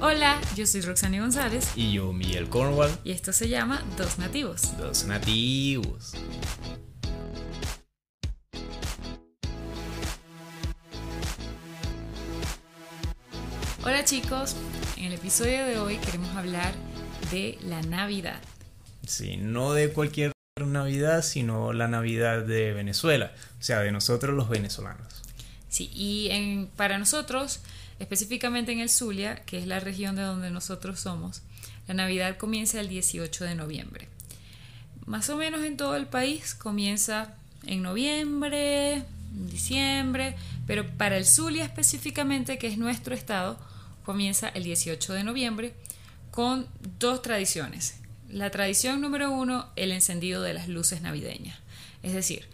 Hola, yo soy Roxani González Y yo, Miguel Cornwall. y esto se llama Dos Nativos. Dos nativos. Hola chicos, en el episodio de hoy queremos hablar de la Navidad. Sí, no de cualquier Navidad, sino la Navidad de Venezuela. O sea, de nosotros los venezolanos. Sí, y en- para nosotros, específicamente en el Zulia, que es la región de donde nosotros somos, la Navidad comienza el 18 de noviembre. Más o menos en todo el país comienza en noviembre, en diciembre, pero para el Zulia específicamente, que es nuestro estado, comienza el 18 de noviembre con dos tradiciones. La tradición número uno, el encendido de las luces navideñas. Es decir,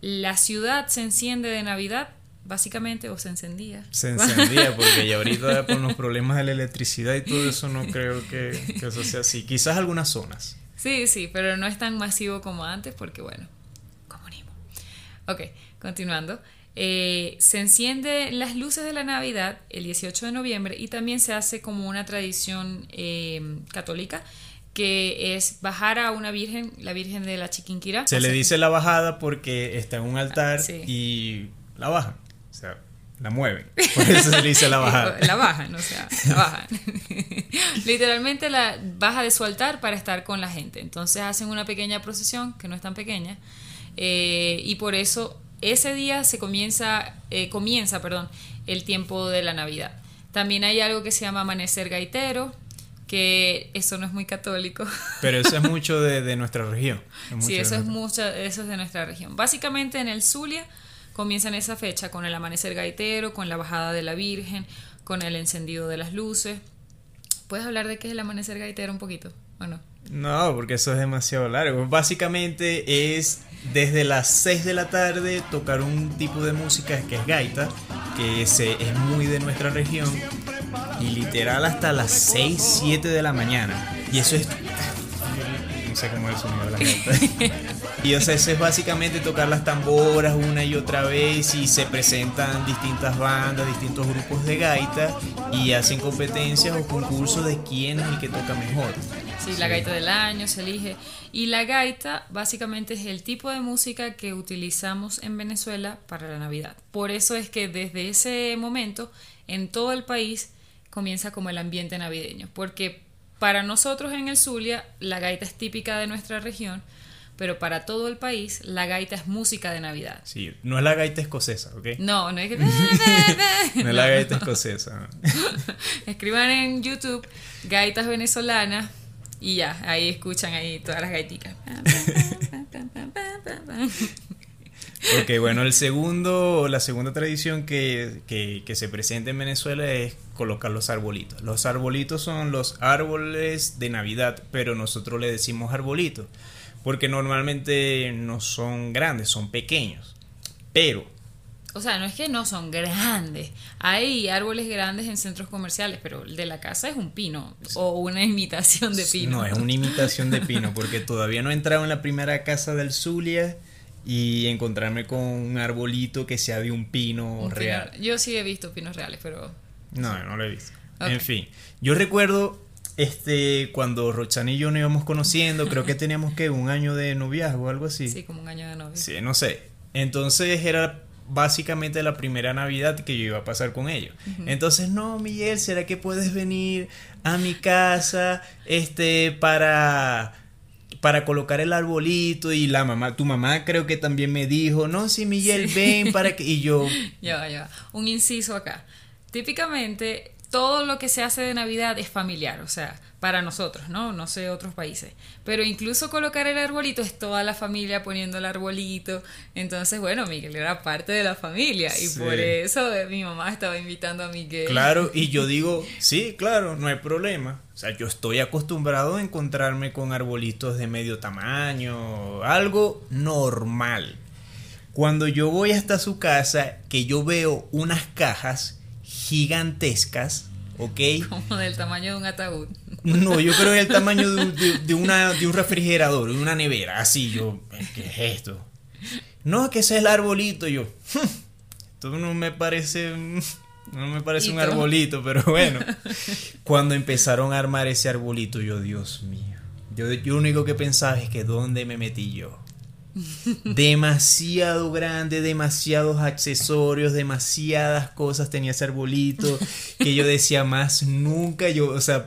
la ciudad se enciende de Navidad, básicamente, o se encendía. Se encendía porque ya ahorita con los problemas de la electricidad y todo eso no creo que, que eso sea así. Quizás algunas zonas. Sí, sí, pero no es tan masivo como antes porque, bueno, comunismo. Ok, continuando. Eh, se encienden las luces de la Navidad el 18 de noviembre y también se hace como una tradición eh, católica que es bajar a una virgen, la Virgen de la Chiquinquirá. Se le dice la bajada porque está en un altar Ah, sí. y la bajan. O sea, la mueven. Por eso se le dice la bajada. La bajan, o sea, la bajan. Literalmente la baja de su altar para estar con la gente. Entonces hacen una pequeña procesión, que no es tan pequeña, eh, y por eso ese día se comienza, eh, comienza, perdón, el tiempo de la Navidad. También hay algo que se llama amanecer gaitero, que eso no es muy católico. Pero eso es mucho de, de nuestra región. mucho Sí, eso es mucho, eso es de nuestra región. Básicamente en el Zulia comienzan esa fecha con el amanecer gaitero, con la bajada de la Virgen, con el encendido de las luces. ¿Puedes hablar de qué es el amanecer gaitero un poquito? ¿O no? No, porque eso es demasiado largo. Básicamente es desde las 6 de la tarde tocar un tipo de música que es gaita, que se, es muy de nuestra región, y literal hasta las 6, 7 de la mañana. Y eso es... No sé cómo es el sonido de la gaita. Y o sea, eso es básicamente tocar las tamboras una y otra vez y se presentan distintas bandas, distintos grupos de gaita y hacen competencias o concursos de quién es el que toca mejor. Sí, la gaita del año se elige. Y la gaita básicamente es el tipo de música que utilizamos en Venezuela para la Navidad. Por eso es que desde ese momento en todo el país comienza como el ambiente navideño. Porque para nosotros en el Zulia la gaita es típica de nuestra región, pero para todo el país la gaita es música de Navidad. Sí, no es la gaita escocesa, ¿ok? No, no es que... No es la gaita escocesa. Escriban en YouTube gaitas venezolanas y ya, ahí escuchan ahí todas las gaiticas. Ok, bueno, el segundo, la segunda tradición que, que, que se presenta en Venezuela es colocar los arbolitos. Los arbolitos son los árboles de Navidad, pero nosotros le decimos arbolitos, porque normalmente no son grandes, son pequeños. Pero O sea, no es que no son grandes. Hay árboles grandes en centros comerciales, pero el de la casa es un pino o una imitación de pino. no es una imitación de pino, porque todavía no he entrado en la primera casa del Zulia y encontrarme con un arbolito que sea de un pino Un pino- real. Yo sí he visto pinos reales, pero No, no lo he visto. En fin, yo recuerdo este cuando Roxana y yo nos íbamos conociendo, creo que teníamos que un año de noviazgo o algo así. sí, como un año de novio. Sí, no sé. Entonces era básicamente la primera Navidad que yo iba a pasar con ellos. Entonces, no, Miguel, ¿será que puedes venir a mi casa este para para colocar el arbolito y la mamá, tu mamá creo que también me dijo, "No, sí, Miguel, Sí. ven para que y yo Ya va, ya va. Un inciso acá. Típicamente, todo lo que se hace de Navidad es familiar, o sea, para nosotros, ¿no? No sé otros países. Pero incluso colocar el arbolito es toda la familia poniendo el arbolito. Entonces, bueno, Miguel era parte de la familia y Sí. por eso eh, mi mamá estaba invitando a Miguel. Claro, y yo digo, sí, claro, no hay problema. O sea, yo estoy acostumbrado a encontrarme con arbolitos de medio tamaño, algo normal. Cuando yo voy hasta su casa, que yo veo unas cajas gigantescas, ¿ok? Como del tamaño de un ataúd. No, yo creo que el tamaño de, un- de- de una, de un refrigerador, de una nevera, así yo, ¿qué es esto? No, que ese es el arbolito, yo, esto no me parece, no me parece un arbolito, pero bueno. Cuando empezaron a armar ese arbolito, yo, Dios mío. Yo, yo lo único que pensaba es que ¿dónde me metí yo? Demasiado grande, demasiados accesorios, demasiadas cosas tenía ese arbolito que yo decía más nunca, yo, o sea,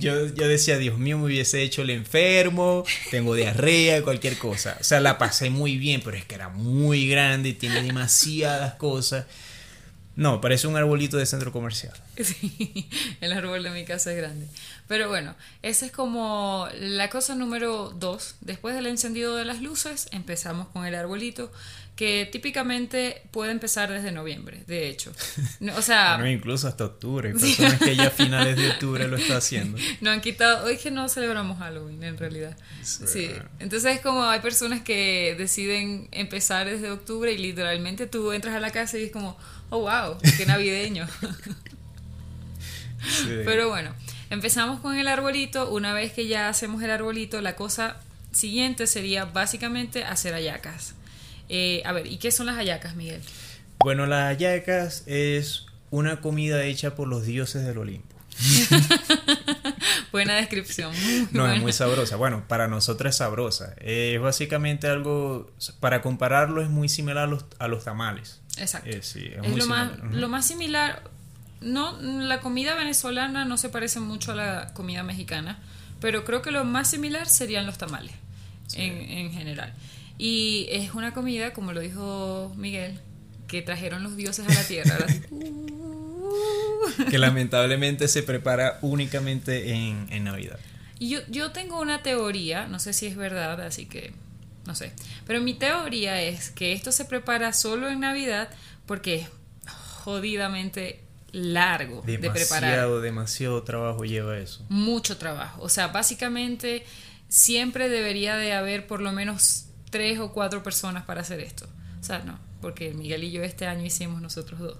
yo, yo decía, Dios mío, me hubiese hecho el enfermo, tengo diarrea, cualquier cosa. O sea, la pasé muy bien, pero es que era muy grande y tiene demasiadas cosas. No, parece un arbolito de centro comercial. Sí, el árbol de mi casa es grande. Pero bueno, esa es como la cosa número dos. Después del encendido de las luces, empezamos con el arbolito, que típicamente puede empezar desde noviembre, de hecho. O sea... bueno, incluso hasta octubre. Hay personas que ya a finales de octubre lo está haciendo. No han quitado... Hoy que no celebramos Halloween, en realidad. Sí. sí. Entonces es como hay personas que deciden empezar desde octubre y literalmente tú entras a la casa y es como oh wow, qué navideño. Pero bueno, empezamos con el arbolito. Una vez que ya hacemos el arbolito, la cosa siguiente sería básicamente hacer hallacas. Eh, a ver, ¿y qué son las hallacas, Miguel? Bueno, las hallacas es una comida hecha por los dioses del Olimpo. buena descripción. no, es muy sabrosa. Bueno, para nosotros es sabrosa. Es básicamente algo, para compararlo, es muy similar a los, a los tamales. Exacto. Eh, es, lo, más, lo más similar. No, la comida venezolana no se parece mucho a la comida mexicana, pero creo que lo más similar serían los tamales en, en general. Y es una comida, como lo dijo Miguel, que trajeron los dioses a la tierra. que lamentablemente se prepara únicamente en, en Navidad. Y yo, yo tengo una teoría, no sé si es verdad, así que no sé. Pero mi teoría es que esto se prepara solo en Navidad porque es jodidamente largo de preparar. Demasiado, demasiado trabajo lleva eso. Mucho trabajo. O sea, básicamente siempre debería de haber por lo menos tres o cuatro personas para hacer esto. O sea, no, porque Miguel y yo este año hicimos nosotros dos.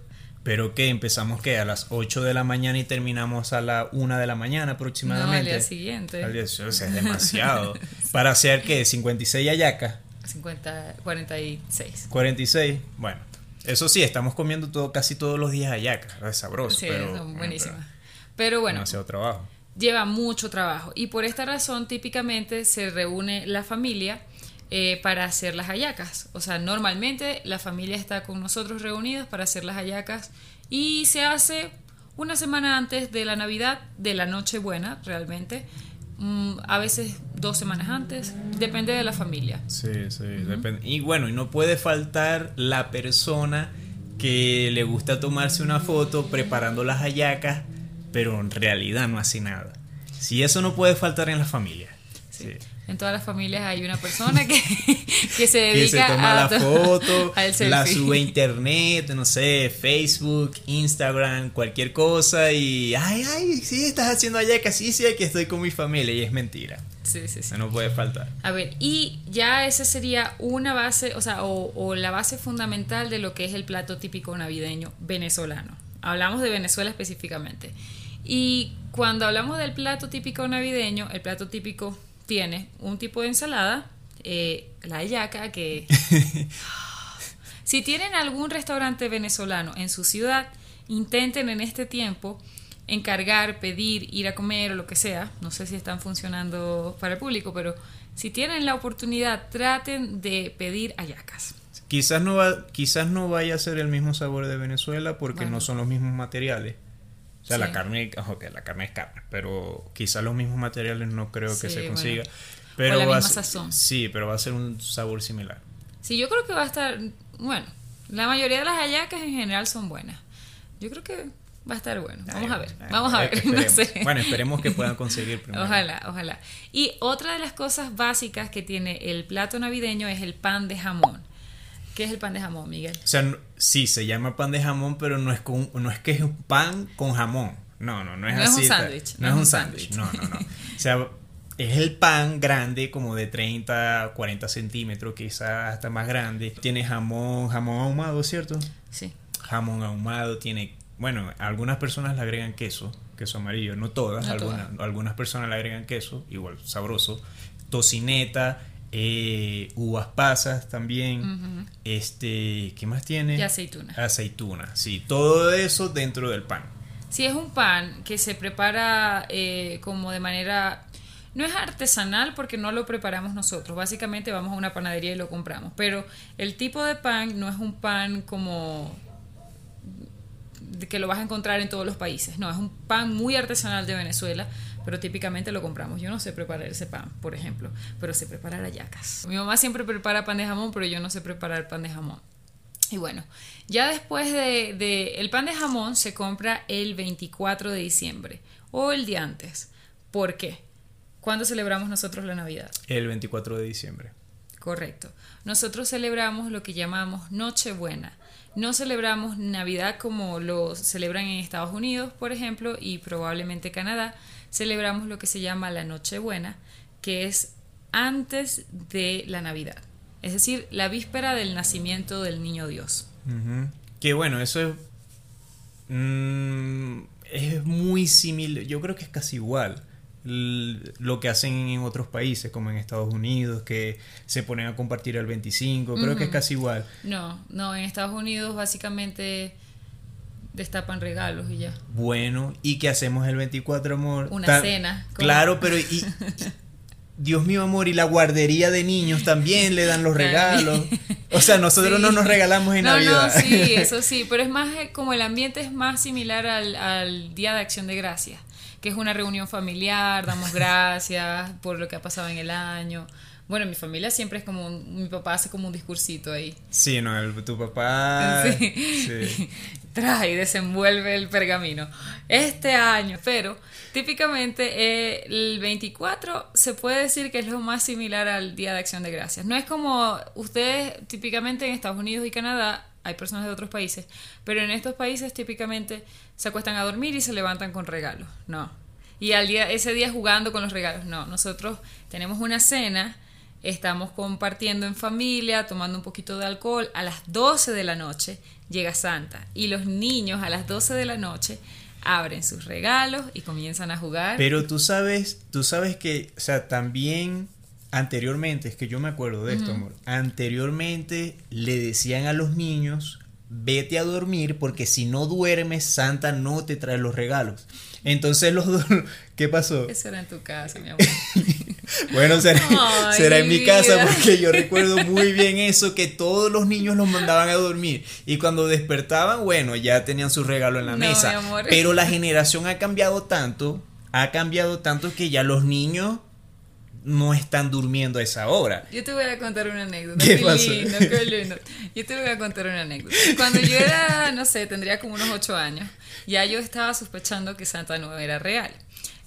Pero que empezamos que a las 8 de la mañana y terminamos a la 1 de la mañana aproximadamente. No, al día siguiente. o sea, es demasiado. Para hacer que 56 ayacas. 50, 46. 46, bueno. Eso sí, estamos comiendo todo, casi todos los días ayacas, es sabroso. Sí, son buenísimas. Pero bueno. Demasiado trabajo. Lleva mucho trabajo. Y por esta razón, típicamente se reúne la familia eh, para hacer las hallacas. O sea, normalmente la familia está con nosotros reunidos para hacer las hallacas y se hace una semana antes de la Navidad, de la Nochebuena, realmente. Mm, a veces dos semanas antes, depende de la familia. Sí, sí, depende. Y bueno, y no puede faltar la persona que le gusta tomarse una foto preparando las hallacas, pero en realidad no hace nada. Si eso no puede faltar en la familia. sí en todas las familias hay una persona que, que se dedica que se toma la foto, la sube a internet, no sé, Facebook, Instagram, cualquier cosa y ay, ay, sí, estás haciendo allá sí, sí, que estoy con mi familia y es mentira. Sí, sí, sí. No puede faltar. A ver, y ya esa sería una base, o sea, o, o la base fundamental de lo que es el plato típico navideño venezolano. Hablamos de Venezuela específicamente. Y cuando hablamos del plato típico navideño, el plato típico tiene un tipo de ensalada, eh, la yaca, que... si tienen algún restaurante venezolano en su ciudad, intenten en este tiempo encargar, pedir, ir a comer o lo que sea. No sé si están funcionando para el público, pero si tienen la oportunidad, traten de pedir ayacas. Quizás no, va, quizás no vaya a ser el mismo sabor de Venezuela porque no son los mismos materiales. O sea, la carne, okay, la carne es carne, pero quizá los mismos materiales no creo que se consiga. Pero la va misma a ser, sazón. Sí, pero va a ser un sabor similar. Sí, yo creo que va a estar, bueno, la mayoría de las hallacas en general son buenas. Yo creo que va a estar bueno. Vamos a ver, vamos a ver. No sé. Bueno, esperemos que puedan conseguir primero. Ojalá, ojalá. Y otra de las cosas básicas que tiene el plato navideño es el pan de jamón. ¿Qué es el pan de jamón, Miguel? O sea, sí, se llama pan de jamón, pero no es, con, no es que es un pan con jamón. No, no, no es así. Es un sándwich. No, es un sándwich. No, no, no. O sea, es el pan grande, como de 30, 40 centímetros, quizás hasta más grande. Tiene jamón, jamón ahumado, ¿cierto? Sí. Jamón ahumado, tiene, bueno, algunas personas le agregan queso, queso amarillo, no todas, No algunas, todas. algunas personas le agregan queso, igual sabroso. Tocineta, eh, uvas pasas también. Este, ¿qué más tiene? Y aceituna. Aceituna, sí, todo eso dentro del pan. Si es un pan que se prepara eh, como de manera... No es artesanal porque no lo preparamos nosotros. Básicamente vamos a una panadería y lo compramos. Pero el tipo de pan no es un pan como que lo vas a encontrar en todos los países. No, es un pan muy artesanal de Venezuela, pero típicamente lo compramos. Yo no sé preparar ese pan, por ejemplo, pero sé preparar ayacas. Mi mamá siempre prepara pan de jamón, pero yo no sé preparar pan de jamón. Y bueno, ya después de, de, El pan de jamón se compra el 24 de diciembre o el día antes. ¿Por qué? ¿Cuándo celebramos nosotros la Navidad? El 24 de diciembre. Correcto. Nosotros celebramos lo que llamamos Nochebuena. No celebramos Navidad como lo celebran en Estados Unidos, por ejemplo, y probablemente Canadá. Celebramos lo que se llama la Nochebuena, que es antes de la Navidad. Es decir, la víspera del nacimiento del niño Dios. Que bueno, eso es, mm, es muy similar, yo creo que es casi igual lo que hacen en otros países, como en Estados Unidos, que se ponen a compartir el 25, creo que es casi igual. No, no, en Estados Unidos básicamente destapan regalos y ya. Bueno, ¿y qué hacemos el 24, amor? Una cena. Claro, pero y, Dios mío, amor, y la guardería de niños también le dan los regalos. O sea, nosotros no nos regalamos en Navidad. No, sí, eso sí, pero es más eh, como el ambiente es más similar al, al Día de Acción de Gracias que es una reunión familiar, damos gracias por lo que ha pasado en el año. Bueno, mi familia siempre es como, mi papá hace como un discursito ahí. Sí, no, tu papá sí. trae y desenvuelve el pergamino. Este año, pero típicamente eh, el 24 se puede decir que es lo más similar al Día de Acción de Gracias. No es como ustedes típicamente en Estados Unidos y Canadá, hay personas de otros países, pero en estos países típicamente se acuestan a dormir y se levantan con regalos. No. Y al día, ese día jugando con los regalos. No. Nosotros tenemos una cena, estamos compartiendo en familia, tomando un poquito de alcohol. A las 12 de la noche llega Santa. Y los niños a las 12 de la noche abren sus regalos y comienzan a jugar. Pero tú sabes, tú sabes que, o sea, también anteriormente, es que yo me acuerdo de esto, amor. Anteriormente le decían a los niños vete a dormir porque si no duermes, Santa no te trae los regalos. Entonces los dos, ¿qué pasó? Eso era en tu casa, mi amor. bueno, será, será en mi casa porque yo recuerdo muy bien eso, que todos los niños los mandaban a dormir y cuando despertaban, bueno, ya tenían su regalo en la mesa. Pero la generación ha cambiado tanto, ha cambiado tanto que ya los niños no están durmiendo a esa hora. Yo te voy a contar una anécdota. ¿Qué, lindo, qué lindo. Yo te voy a contar una anécdota. Cuando yo era, no sé, tendría como unos ocho años, ya yo estaba sospechando que Santa no era real.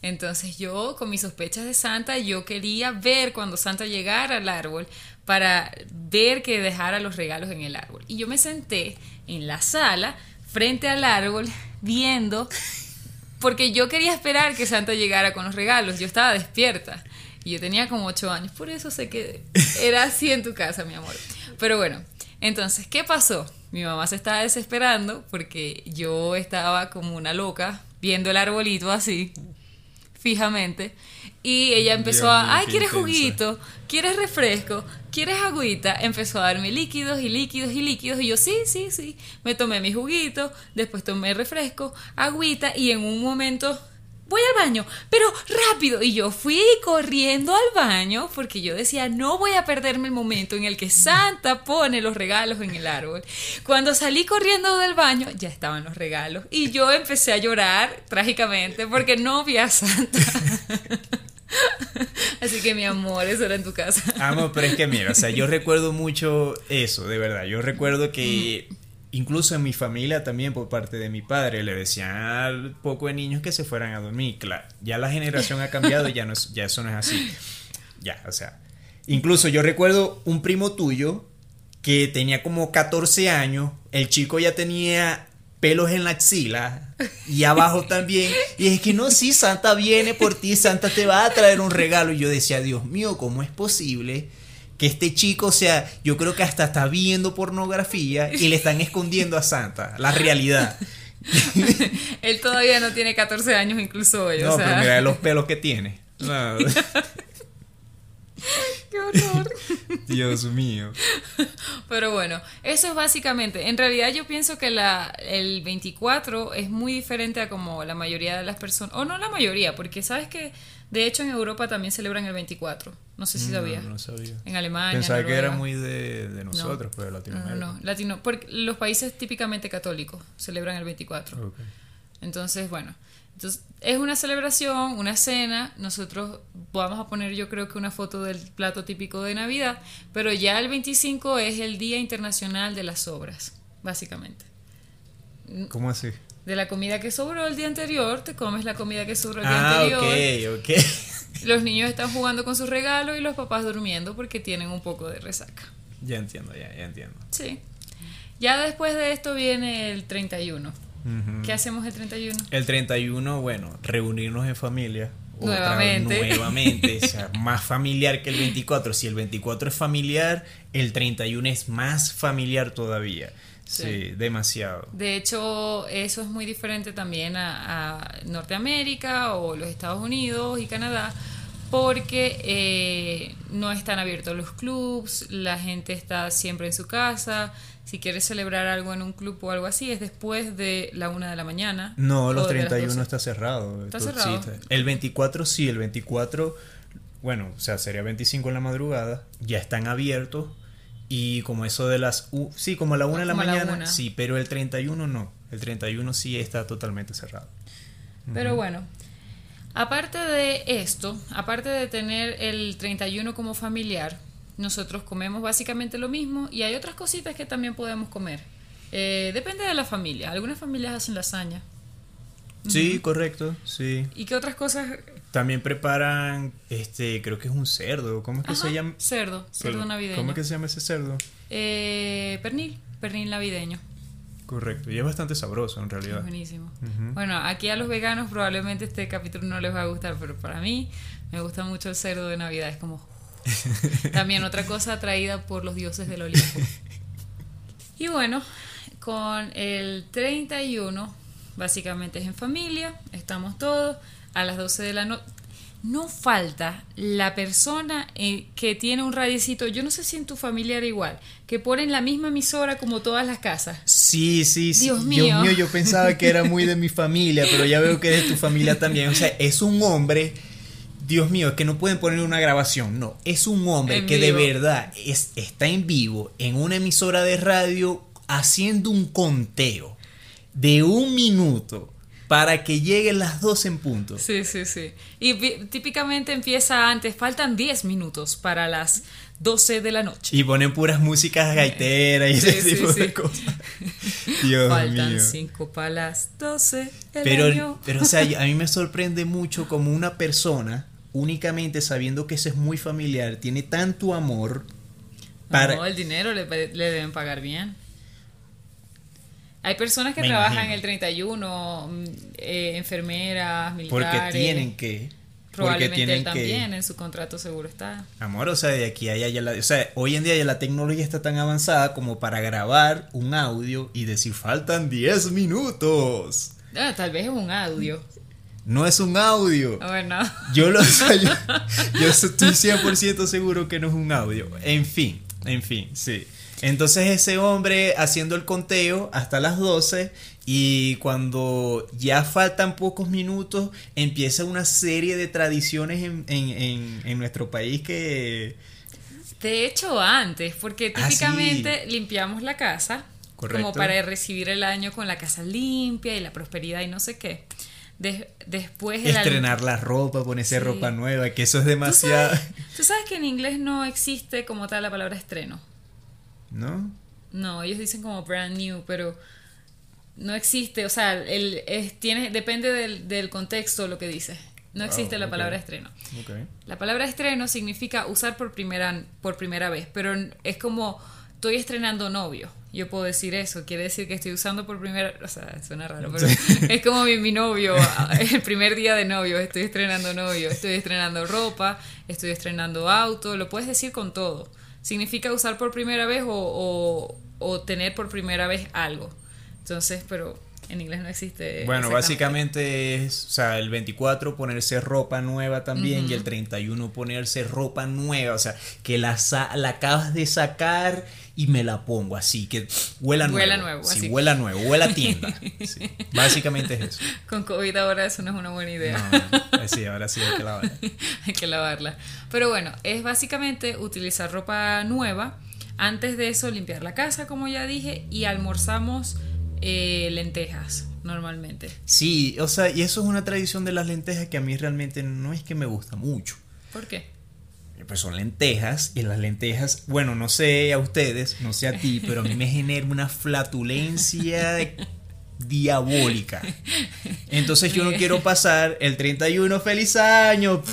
Entonces yo, con mis sospechas de Santa, yo quería ver cuando Santa llegara al árbol para ver que dejara los regalos en el árbol. Y yo me senté en la sala, frente al árbol, viendo, porque yo quería esperar que Santa llegara con los regalos. Yo estaba despierta. Y yo tenía como ocho años, por eso sé que era así en tu casa, mi amor. Pero bueno, entonces, ¿qué pasó? Mi mamá se estaba desesperando porque yo estaba como una loca viendo el arbolito así, fijamente. Y ella empezó a, ay, ¿quieres juguito? ¿Quieres refresco? ¿Quieres agüita? Empezó a darme líquidos y líquidos y líquidos. Y yo, sí, sí, sí. Me tomé mi juguito, después tomé refresco, agüita y en un momento voy al baño, pero rápido. Y yo fui corriendo al baño porque yo decía, no voy a perderme el momento en el que Santa pone los regalos en el árbol. Cuando salí corriendo del baño, ya estaban los regalos. Y yo empecé a llorar trágicamente porque no vi a Santa. Así que mi amor, eso era en tu casa. Amo, pero es que mira, o sea, yo recuerdo mucho eso, de verdad. Yo recuerdo que incluso en mi familia también por parte de mi padre le decían al poco de niños que se fueran a dormir. Claro, ya la generación ha cambiado y ya, no ya eso no es así. Ya, o sea. Incluso yo recuerdo un primo tuyo que tenía como 14 años, el chico ya tenía pelos en la axila y abajo también. Y es que no, sí, Santa viene por ti, Santa te va a traer un regalo. Y yo decía, Dios mío, ¿cómo es posible? Que este chico, o sea, yo creo que hasta está viendo pornografía y le están escondiendo a Santa la realidad. Él todavía no tiene 14 años, incluso hoy. No, pero mira los pelos que tiene. Qué horror! Dios mío. Pero bueno, eso es básicamente. En realidad yo pienso que la, el 24 es muy diferente a como la mayoría de las personas, o no la mayoría, porque sabes que de hecho en Europa también celebran el 24. No sé si No, sabías. No, sabía. En Alemania. Pensaba que Noruega. era muy de, de nosotros, pero de No, Latinoamérica. no, no. Latino, porque los países típicamente católicos celebran el 24. Ok. Entonces, bueno, entonces es una celebración, una cena. Nosotros vamos a poner, yo creo que una foto del plato típico de Navidad, pero ya el 25 es el Día Internacional de las Obras, básicamente. ¿Cómo así? De la comida que sobró el día anterior, te comes la comida que sobró el día Ah, anterior. ok, ok. Los niños están jugando con sus regalos y los papás durmiendo porque tienen un poco de resaca. Ya entiendo, ya, ya entiendo. Sí. Ya después de esto viene el 31. ¿Qué hacemos el 31? El 31, bueno, reunirnos en familia. Otra Nuevamente. vez, nuevamente. o sea, más familiar que el 24. Si el 24 es familiar, el 31 es más familiar todavía. Sí, Sí. demasiado. De hecho, eso es muy diferente también a, a Norteamérica o los Estados Unidos y Canadá, porque eh, no están abiertos los clubs, la gente está siempre en su casa. Si quieres celebrar algo en un club o algo así, es después de la una de la mañana. No, los o de las 31 12. está cerrado. Está sí, cerrado. El 24 sí, el 24, bueno, o sea, sería 25 en la madrugada, ya están abiertos y como eso de las... u- sí, como a la 1 de la mañana, una. sí, pero el 31 no. El 31 sí está totalmente cerrado. Pero bueno, aparte de esto, aparte de tener el 31 como familiar, nosotros comemos básicamente lo mismo y hay otras cositas que también podemos comer. Eh, depende de la familia. Algunas familias hacen lasaña. Sí, correcto, sí. ¿Y qué otras cosas? También preparan, este, creo que es un cerdo. ¿Cómo es que Ajá, se llama? Cerdo, cerdo navideño. ¿Cómo es que se llama ese cerdo? Eh, pernil, pernil navideño. Correcto. Y es bastante sabroso en Es realidad. buenísimo. Ujú. Bueno, aquí a los veganos probablemente este capítulo no les va a gustar, pero para mí me gusta mucho el cerdo de Navidad. Es como... También otra cosa atraída por los dioses del Olimpo. Y bueno, con el 31, básicamente es en familia, estamos todos a las 12 de la noche. No falta la persona eh, que tiene un radiecito, yo no sé si en tu familia era igual, que ponen la misma emisora como todas las casas. Sí, sí, sí. Dios mío. yo pensaba que era muy de mi familia, pero ya veo que es de tu familia también. O sea, es un hombre. Dios mío, es que no pueden poner una grabación. No, es un hombre En que de verdad es, está en vivo en una emisora de radio haciendo un conteo de un minuto para que lleguen las dos en punto. Sí, sí, sí. Y típicamente empieza antes, faltan 10 minutos para las 12 de la noche. Y ponen puras músicas gaiteras y ese Sí, sí, tipo de sí. cosas. Dios faltan mío. 5 para las 12 del Pero, año. pero, o sea, a mí me sorprende mucho como una persona, únicamente sabiendo que eso es muy familiar, tiene tanto amor para... No, el dinero le, le deben pagar bien. Hay personas que Me trabajan imagino. el 31, mm, eh, enfermeras, porque militares. tienen que... Probablemente él también, que... en su contrato seguro está. Amor, o sea, de aquí a allá, ya la- o sea, hoy en día ya la tecnología está tan avanzada como para grabar un audio y decir, faltan 10 minutos. Ah, tal vez es un audio. No es un audio. Bueno, Yo lo o sea, yo, yo estoy 100% seguro que no es un audio. En fin, en fin, sí. Entonces ese hombre haciendo el conteo hasta las 12 y cuando ya faltan pocos minutos empieza una serie de tradiciones en, en- en- en nuestro país que... de hecho antes, porque Ah, típicamente limpiamos la casa Correcto. como para recibir el año con la casa limpia y la prosperidad y no sé qué. Des- después el al- Estrenar la ropa, ponerse Sí. ropa nueva, que eso es ¿Tú demasiado... sabes, tú sabes que en inglés no existe como tal la palabra estreno. ¿No? No, ellos dicen como brand new, pero no existe, o sea, el, es, tiene, depende del, del contexto lo que dice. No Wow, existe la palabra estreno. La palabra estreno significa usar por primera, por primera vez, pero es como estoy estrenando novio. Yo puedo decir eso, quiere decir que estoy usando por primera, o sea, suena raro, pero es como mi, mi novio, el primer día de novio, estoy estrenando novio, estoy estrenando ropa, estoy estrenando auto, lo puedes decir con todo. Significa usar por primera vez o, o- o tener por primera vez algo. Entonces, pero En inglés no existe. Bueno, básicamente es, o sea, el 24 ponerse ropa nueva también y el Ujú. 31 ponerse ropa nueva, o sea, que la, la acabas de sacar y me la pongo así, que huela nuevo. Huela nuevo, Sí, así. huela nuevo, huela a tienda. Sí, Básicamente es eso. Con COVID ahora eso no es una buena idea. No, sí, ahora sí hay que lavar. hay que lavarla. Pero bueno, es básicamente utilizar ropa nueva. Antes de eso, limpiar la casa, como ya dije, y almorzamos eh, lentejas normalmente. Sí, o sea, y eso es una tradición de las lentejas que a mí realmente no es que me gusta mucho. ¿Por qué? Pues son lentejas y las lentejas, bueno, no sé a ustedes, no sé a ti, pero a mí me genera una flatulencia diabólica. Entonces yo no quiero pasar el 31 feliz año,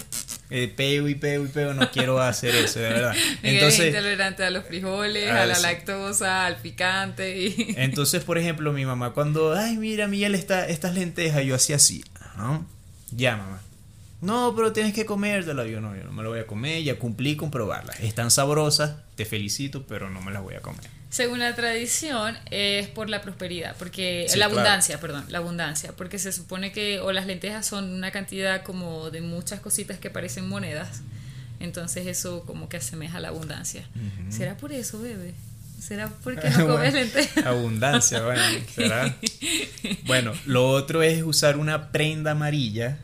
eh, peo y peo y peo, no quiero hacer eso, de verdad. Miguel es Entonces, intolerante a los frijoles, Ah, a la sí. lactosa, al picante y... entonces, por ejemplo, mi mamá cuando, ay, mira, Miguel, está, estas lentejas, yo hacía así, ¿no? Ya, mamá. No, pero tienes que comértela. Yo no, yo no me lo voy a comer, ya cumplí con probarlas. Están sabrosas, te felicito, pero no me las voy a comer. Según la tradición, es por la prosperidad, porque Sí, la claro. abundancia, perdón, la abundancia, porque se supone que o las lentejas son una cantidad como de muchas cositas que parecen monedas, entonces eso como que asemeja a la abundancia. ¿Será por eso, bebé? ¿Será porque no comes lentejas? Abundancia, bueno, ¿será? Bueno, lo otro es usar una prenda amarilla.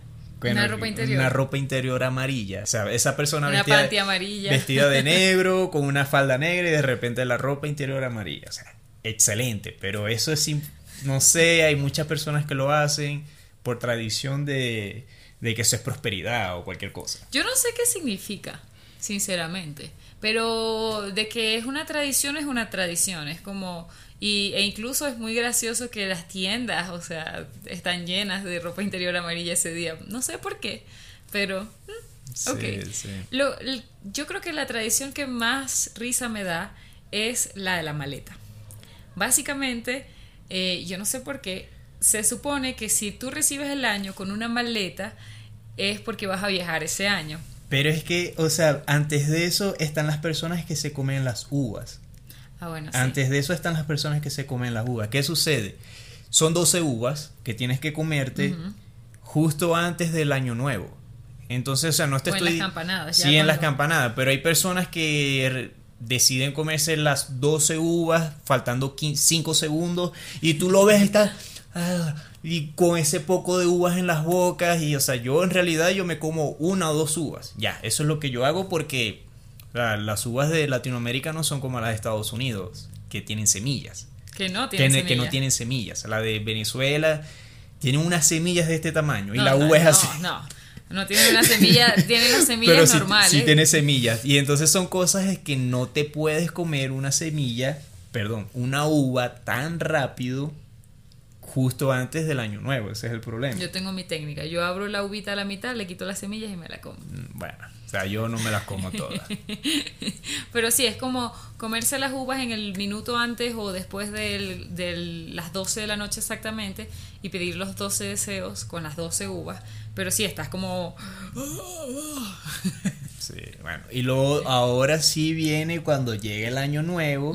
Una ropa interior. Una ropa interior amarilla. O sea, esa persona Una vestida, panty amarilla. vestida de negro, con una falda negra y de repente la ropa interior amarilla. O sea, excelente. Pero eso es, no sé, hay muchas personas que lo hacen por tradición de, de que eso es prosperidad o cualquier cosa. Yo no sé qué significa, sinceramente, pero de que es una tradición es una tradición, es como y, e incluso es muy gracioso que las tiendas, o sea, están llenas de ropa interior amarilla ese día. No sé por qué, pero mm, Sí, ok. sí. Lo- yo creo que la tradición que más risa me da es la de la maleta. Básicamente, eh, yo no sé por qué, se supone que si tú recibes el año con una maleta es porque vas a viajar ese año. Pero es que, o sea, antes de eso están las personas que se comen las uvas. Ah, bueno, sí. Antes de eso están las personas que se comen las uvas. ¿Qué sucede? Son 12 uvas que tienes que comerte justo antes del año nuevo. Entonces, o sea, no te O en estoy... las campanadas, ya Sí, en las campanadas, pero hay personas que deciden comerse las 12 uvas faltando 5 segundos y tú lo ves está ah, y con ese poco de uvas en las bocas y o sea, yo en realidad yo me como una o dos uvas. Ya, eso es lo que yo hago porque las uvas de Latinoamérica no son como las de Estados Unidos, que tienen semillas Que no que, tiene ne- que no tienen semillas. La de Venezuela tiene unas semillas de este tamaño y la no, uva es no, así. No, no tiene una semilla, tiene las semillas Pero sí, normales. sí tiene semillas. Y entonces son cosas que no te puedes comer una semilla, perdón, una uva tan rápido justo antes del año nuevo. Ese es el problema. Yo tengo mi técnica. Yo abro la uvita a la mitad, le quito las semillas y me la como. Mm, Bueno, o sea, yo no me las como todas. Pero sí, es como comerse las uvas en el minuto antes o después de las 12 de la noche exactamente y pedir los 12 deseos con las 12 uvas. Pero sí, estás como... Sí, bueno. Y luego ahora sí viene cuando llega el año nuevo,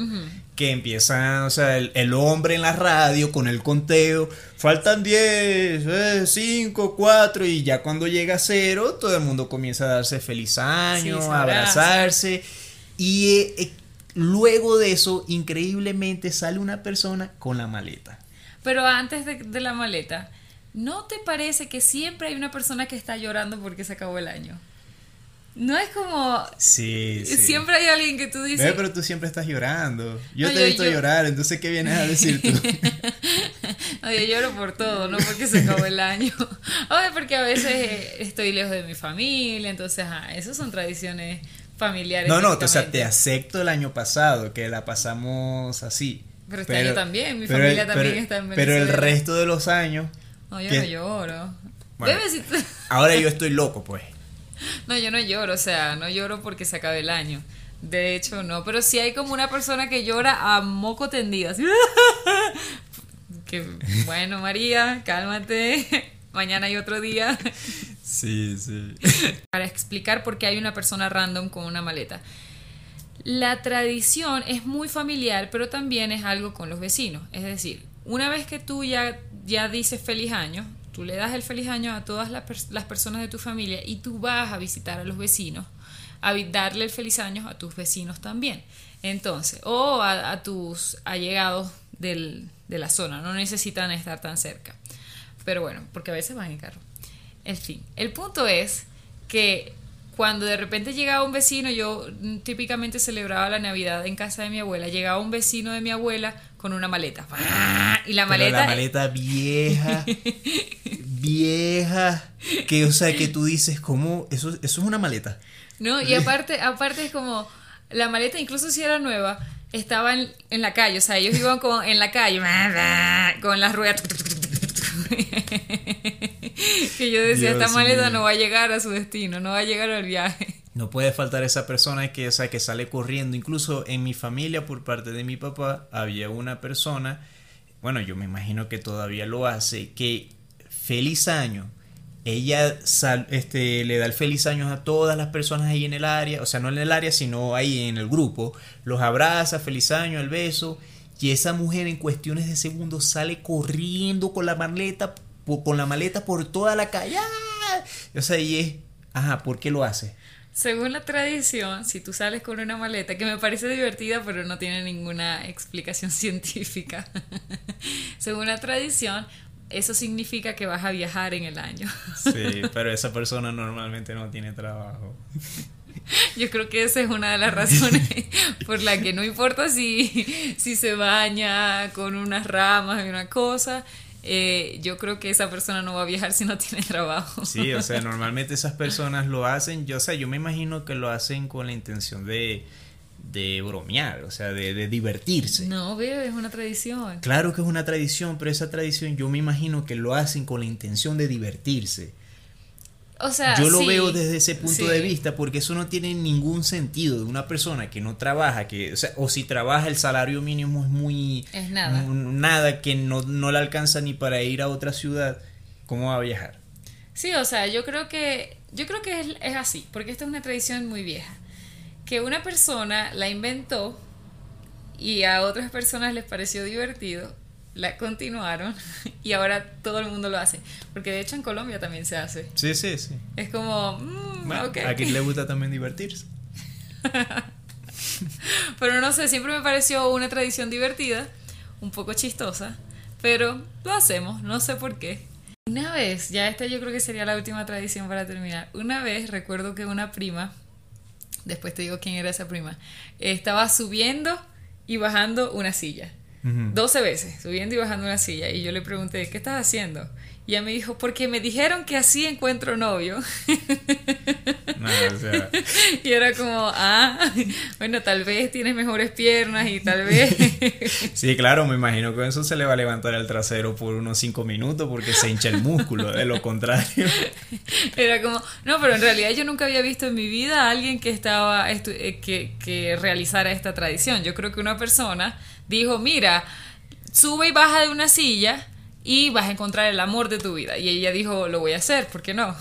que empieza, o sea, el, el hombre en la radio con el conteo, faltan 10, 5, 4 y ya cuando llega a cero, todo el mundo comienza a darse feliz año, Sí, a abraza. abrazarse y eh, eh, luego de eso, increíblemente sale una persona con la maleta. Pero antes de, de la maleta, ¿no te parece que siempre hay una persona que está llorando porque se acabó el año? No es como... Sí, sí. Siempre hay alguien que tú dices... Pero tú siempre estás llorando. Yo No, te he visto yo- llorar, entonces ¿qué vienes a decir tú? No, yo lloro por todo, no porque se acabó el año. Oye, porque a veces estoy lejos de mi familia, entonces, ah, esas son tradiciones familiares. No, no, o sea, te acepto el año pasado, que la pasamos así. Pero este año también, mi pero familia el- también está en Pero el Venezuela. resto de los años, No, yo no lloro. Bueno. Bebe, si tú- ahora yo estoy loco, pues. No, yo no lloro, o sea, no lloro porque se acabe el año. De hecho, no, pero sí hay como una persona que llora a moco tendido. así. Que bueno, María, cálmate. Mañana hay otro día. Sí, sí. Para explicar por qué hay una persona random con una maleta. La tradición es muy familiar, pero también es algo con los vecinos. Es decir, una vez que tú ya, ya dices feliz año, tú le das el feliz año a todas las, las personas de tu familia y tú vas a visitar a los vecinos, a darle el feliz año a tus vecinos también. Entonces, o a, a tus allegados del- de la zona, no necesitan estar tan cerca. Pero bueno, porque a veces van en carro. En fin, el punto es que cuando de repente llegaba un vecino, yo mm, típicamente celebraba la Navidad en casa de mi abuela, llegaba un vecino de mi abuela con una maleta. Y la Pero maleta... la maleta vieja, vieja, que o sea que tú dices, ¿cómo? Eso, eso es una maleta. No, y aparte, aparte es como la maleta, incluso si era nueva, estaba en, en la calle, o sea, ellos iban como en la calle con las ruedas. que yo decía, Dios esta maleta mío. no va a llegar a su destino, no va a llegar al viaje. No puede faltar esa persona que, o sea, que sale corriendo. Incluso en mi familia, por parte de mi papá, había una persona, bueno, yo me imagino que todavía lo hace, que feliz año. Ella sal- este, le da el feliz año a todas las personas ahí en el área, o sea, no en el área, sino ahí en el grupo. Los abraza, feliz año, el beso. Y esa mujer en cuestiones de segundos sale corriendo con la maleta, po- con la maleta por toda la calle. ¡Ah! O sea, y es, ajá, ¿por qué lo hace? Según la tradición, si tú sales con una maleta, que me parece divertida, pero no tiene ninguna explicación científica, según la tradición, eso significa que vas a viajar en el año. Sí, pero esa persona normalmente no tiene trabajo. Yo creo que esa es una de las razones por la que no importa si, si se baña con unas ramas y una cosa, eh, yo creo que esa persona no va a viajar si no tiene trabajo. Sí, o sea, normalmente esas personas lo hacen, yo, o sea, yo me imagino que lo hacen con la intención de, de bromear, o sea, de, de divertirse. No, veo, es una tradición. Claro que es una tradición, pero esa tradición yo me imagino que lo hacen con la intención de divertirse. O sea, Yo lo sí, veo desde ese punto sí. de vista porque eso no tiene ningún sentido de una persona que no trabaja, que o, sea, o si trabaja el salario mínimo es muy Es nada. nada que no, no le alcanza ni para ir a otra ciudad, ¿cómo va a viajar? Sí, o sea, yo creo que yo creo que es, es así, porque esta es una tradición muy vieja, que una persona la inventó y a otras personas les pareció divertido, la continuaron y ahora todo el mundo lo hace, porque de hecho en Colombia también se hace. Sí, sí, sí. Es como, mm, Bueno, ok. A quien le gusta también divertirse. Pero no sé, siempre me pareció una tradición divertida, un poco chistosa, pero lo hacemos, no sé por qué. Una vez, ya esta yo creo que sería la última tradición para terminar. Una vez recuerdo que una prima, después te digo quién era esa prima, estaba subiendo y bajando una silla. Ujú. 12 veces, subiendo y bajando una silla. Y yo le pregunté, ¿qué estás haciendo? Y ella me dijo, porque me dijeron que así encuentro novio. No, o sea, Y era como, ah, bueno, tal vez tienes mejores piernas y tal vez... sí, claro, me imagino que eso se le va a levantar el trasero por unos 5 minutos porque se hincha el músculo, de lo contrario. Era como, no, pero en realidad yo nunca había visto en mi vida a alguien que estaba, eh, que, que realizara esta tradición. Yo creo que una persona dijo, mira, sube y baja de una silla y vas a encontrar el amor de tu vida. Y ella dijo, lo voy a hacer, ¿por qué no?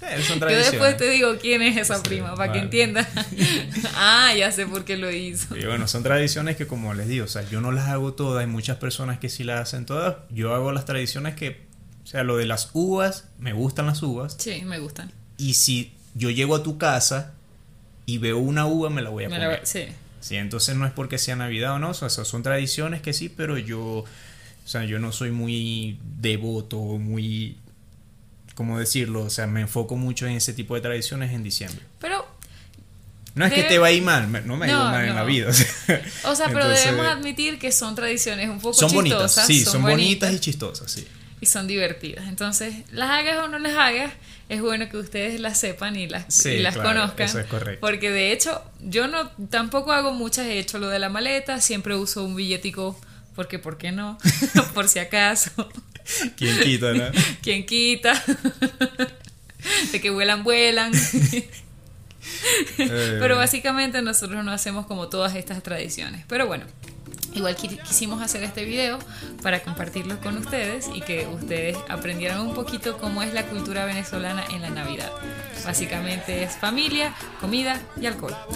Eh, Yo después te digo quién es esa Sí, prima, para que entiendas. ah, ya sé por qué lo hizo. Y bueno, son tradiciones que como les digo, o sea, yo no las hago todas, hay muchas personas que sí las hacen todas. Yo hago las tradiciones que, o sea, lo de las uvas, me gustan las uvas. Sí, me gustan. Y si yo llego a tu casa y veo una uva, me la voy a Me la- sí. Sí, entonces no es porque sea Navidad o no, o sea, son tradiciones que sí, pero yo, o sea, yo no soy muy devoto, muy, ¿cómo decirlo? O sea, me enfoco mucho en ese tipo de tradiciones en diciembre. Pero No es que te va a ir mal, no me ha ido No, mal en no. la vida. O sea, O sea, pero Entonces, debemos admitir que son tradiciones un poco son bonitas, chistosas. sí, son, bonitas y chistosas, sí. y son divertidas. Entonces, las hagas o no las hagas, es bueno que ustedes las sepan y las, Sí, y las claro, conozcan. eso es correcto. Porque de hecho, yo no tampoco hago muchas, he hecho lo de la maleta, siempre uso un billetico, porque ¿por qué no? Por si acaso. ¿Quién quita, no? ¿Quién quita? de que vuelan, vuelan. Eh, Pero básicamente nosotros no hacemos como todas estas tradiciones. Pero bueno, igual qui- quisimos hacer este video para compartirlo con ustedes y que ustedes aprendieran un poquito cómo es la cultura venezolana en la Navidad. Básicamente es familia, comida y alcohol.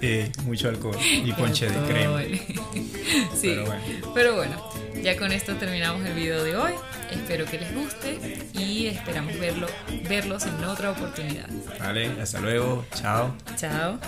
Eh, mucho alcohol y ponche de crema. sí, pero bueno. pero bueno, ya con esto terminamos el video de hoy. Espero que les guste y esperamos verlo, verlos en otra oportunidad. Vale, hasta luego. Chao. Chao.